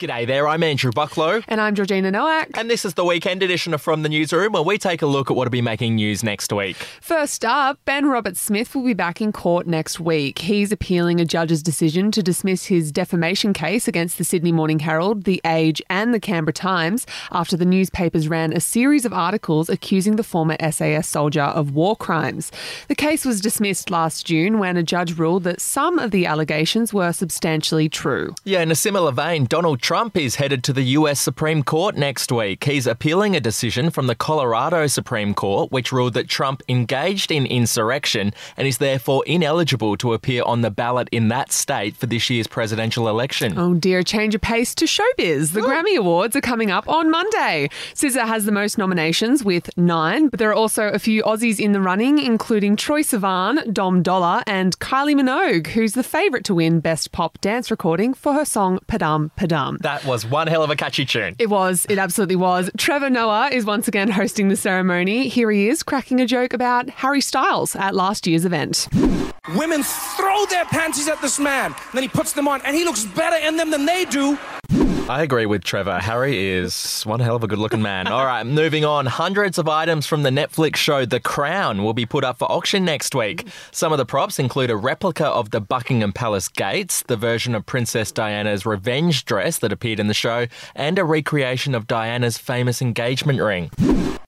G'day there, I'm Andrew Bucklow. And I'm Georgina Nowak. And this is the weekend edition of From the Newsroom, where we take a look at what will be making news next week. First up, Ben Roberts-Smith will be back in court next week. He's appealing a judge's decision to dismiss his defamation case against the Sydney Morning Herald, The Age, and the Canberra Times after the newspapers ran a series of articles accusing the former SAS soldier of war crimes. The case was dismissed last June when a judge ruled that some of the allegations were substantially true. Yeah, in a similar vein, Donald Trump is headed to the US Supreme Court next week. He's appealing a decision from the Colorado Supreme Court, which ruled that Trump engaged in insurrection and is therefore ineligible to appear on the ballot in that state for this year's presidential election. Oh dear, change of pace to showbiz. The Grammy Awards are coming up on Monday. SZA has the most nominations with nine, but there are also a few Aussies in the running, including Troye Sivan, Dom Dolla, and Kylie Minogue, who's the favourite to win Best Pop Dance Recording for her song Padam Padam. That was one hell of a catchy tune. It was. It absolutely was. Trevor Noah is once again hosting the ceremony. Here he is cracking a joke about Harry Styles at last year's event. Women throw their panties at this man, and then he puts them on, and he looks better in them than they do. I agree with Trevor. Harry is one hell of a good looking man. All right, moving on. Hundreds of items from the Netflix show The Crown will be put up for auction next week. Some of the props include a replica of the Buckingham Palace gates, the version of Princess Diana's revenge dress that appeared in the show, and a recreation of Diana's famous engagement ring.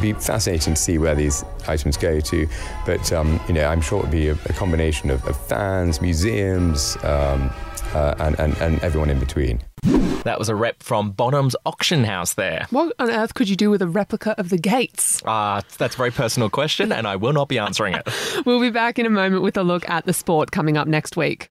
Be fascinating to see where these items go to, but um, you know, I'm sure it'd be a, a combination of, of fans, museums, um, uh, and, and, and everyone in between. That was a rep from Bonhams Auction House there. What on earth could you do with a replica of the gates? Ah, that's a very personal question, and I will not be answering it. We'll be back in a moment with a look at the sport coming up next week.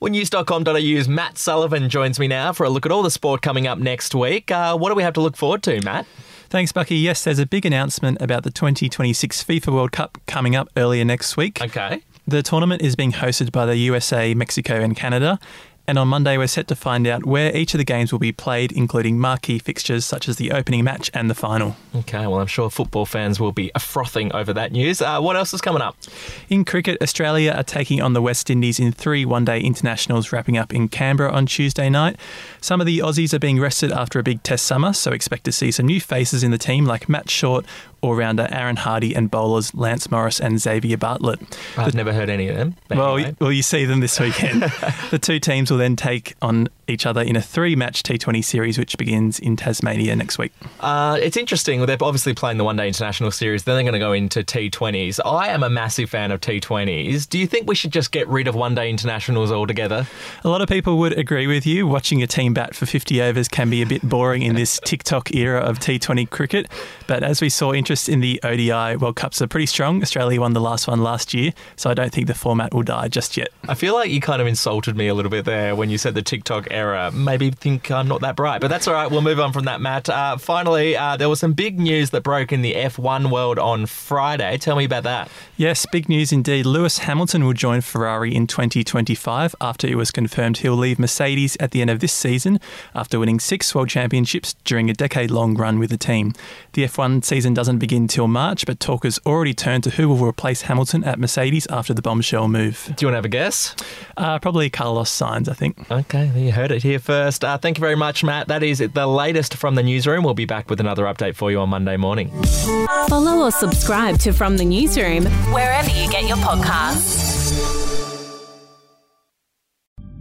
Well, news.com.au's Matt Sullivan joins me now for a look at all the sport coming up next week. Uh, what do we have to look forward to, Matt? Thanks, Bucky. Yes, there's a big announcement about the 2026 FIFA World Cup coming up earlier next week. Okay. The tournament is being hosted by the USA, Mexico, and Canada. And on Monday, we're set to find out where each of the games will be played, including marquee fixtures such as the opening match and the final. Okay, well, I'm sure football fans will be frothing over that news. Uh, what else is coming up? In cricket, Australia are taking on the West Indies in three one day internationals wrapping up in Canberra on Tuesday night. Some of the Aussies are being rested after a big test summer, so expect to see some new faces in the team like Matt Short, all rounder Aaron Hardie, and bowlers Lance Morris and Xavier Bartlett. I've never heard any of them. Well, anyway. well, you see them this weekend. the two teams will then take on each other in a three match T20 series, which begins in Tasmania next week. Uh, it's interesting. They're obviously playing the one day international series. Then they're going to go into T20s. I am a massive fan of T20s. Do you think we should just get rid of one day internationals altogether? A lot of people would agree with you. Watching a team bat for 50 overs can be a bit boring in this TikTok era of T20 cricket. But as we saw, interest in the ODI World Cups are pretty strong. Australia won the last one last year, so I don't think the format will die just yet. I feel like you kind of insulted me a little bit there when you said the TikTok era. Maybe think I'm not that bright, but that's all right. We'll move on from that, Matt. Uh, finally, uh, there was some big news that broke in the F1 world on Friday. Tell me about that. Yes, big news indeed. Lewis Hamilton will join Ferrari in 2025 after it was confirmed he'll leave Mercedes at the end of this season after winning six world championships during a decade long run with the team. The F1 season doesn't begin till March, but talk has already turned to who will replace Hamilton at Mercedes after the bombshell move. Do you want to have a guess? Uh, probably Carlos Sainz, I think. Okay, you heard it here first. Uh, thank you very much, Matt. That is the latest from the newsroom. We'll be back with another update for you on Monday morning. Follow or subscribe to From the Newsroom wherever you get your podcasts.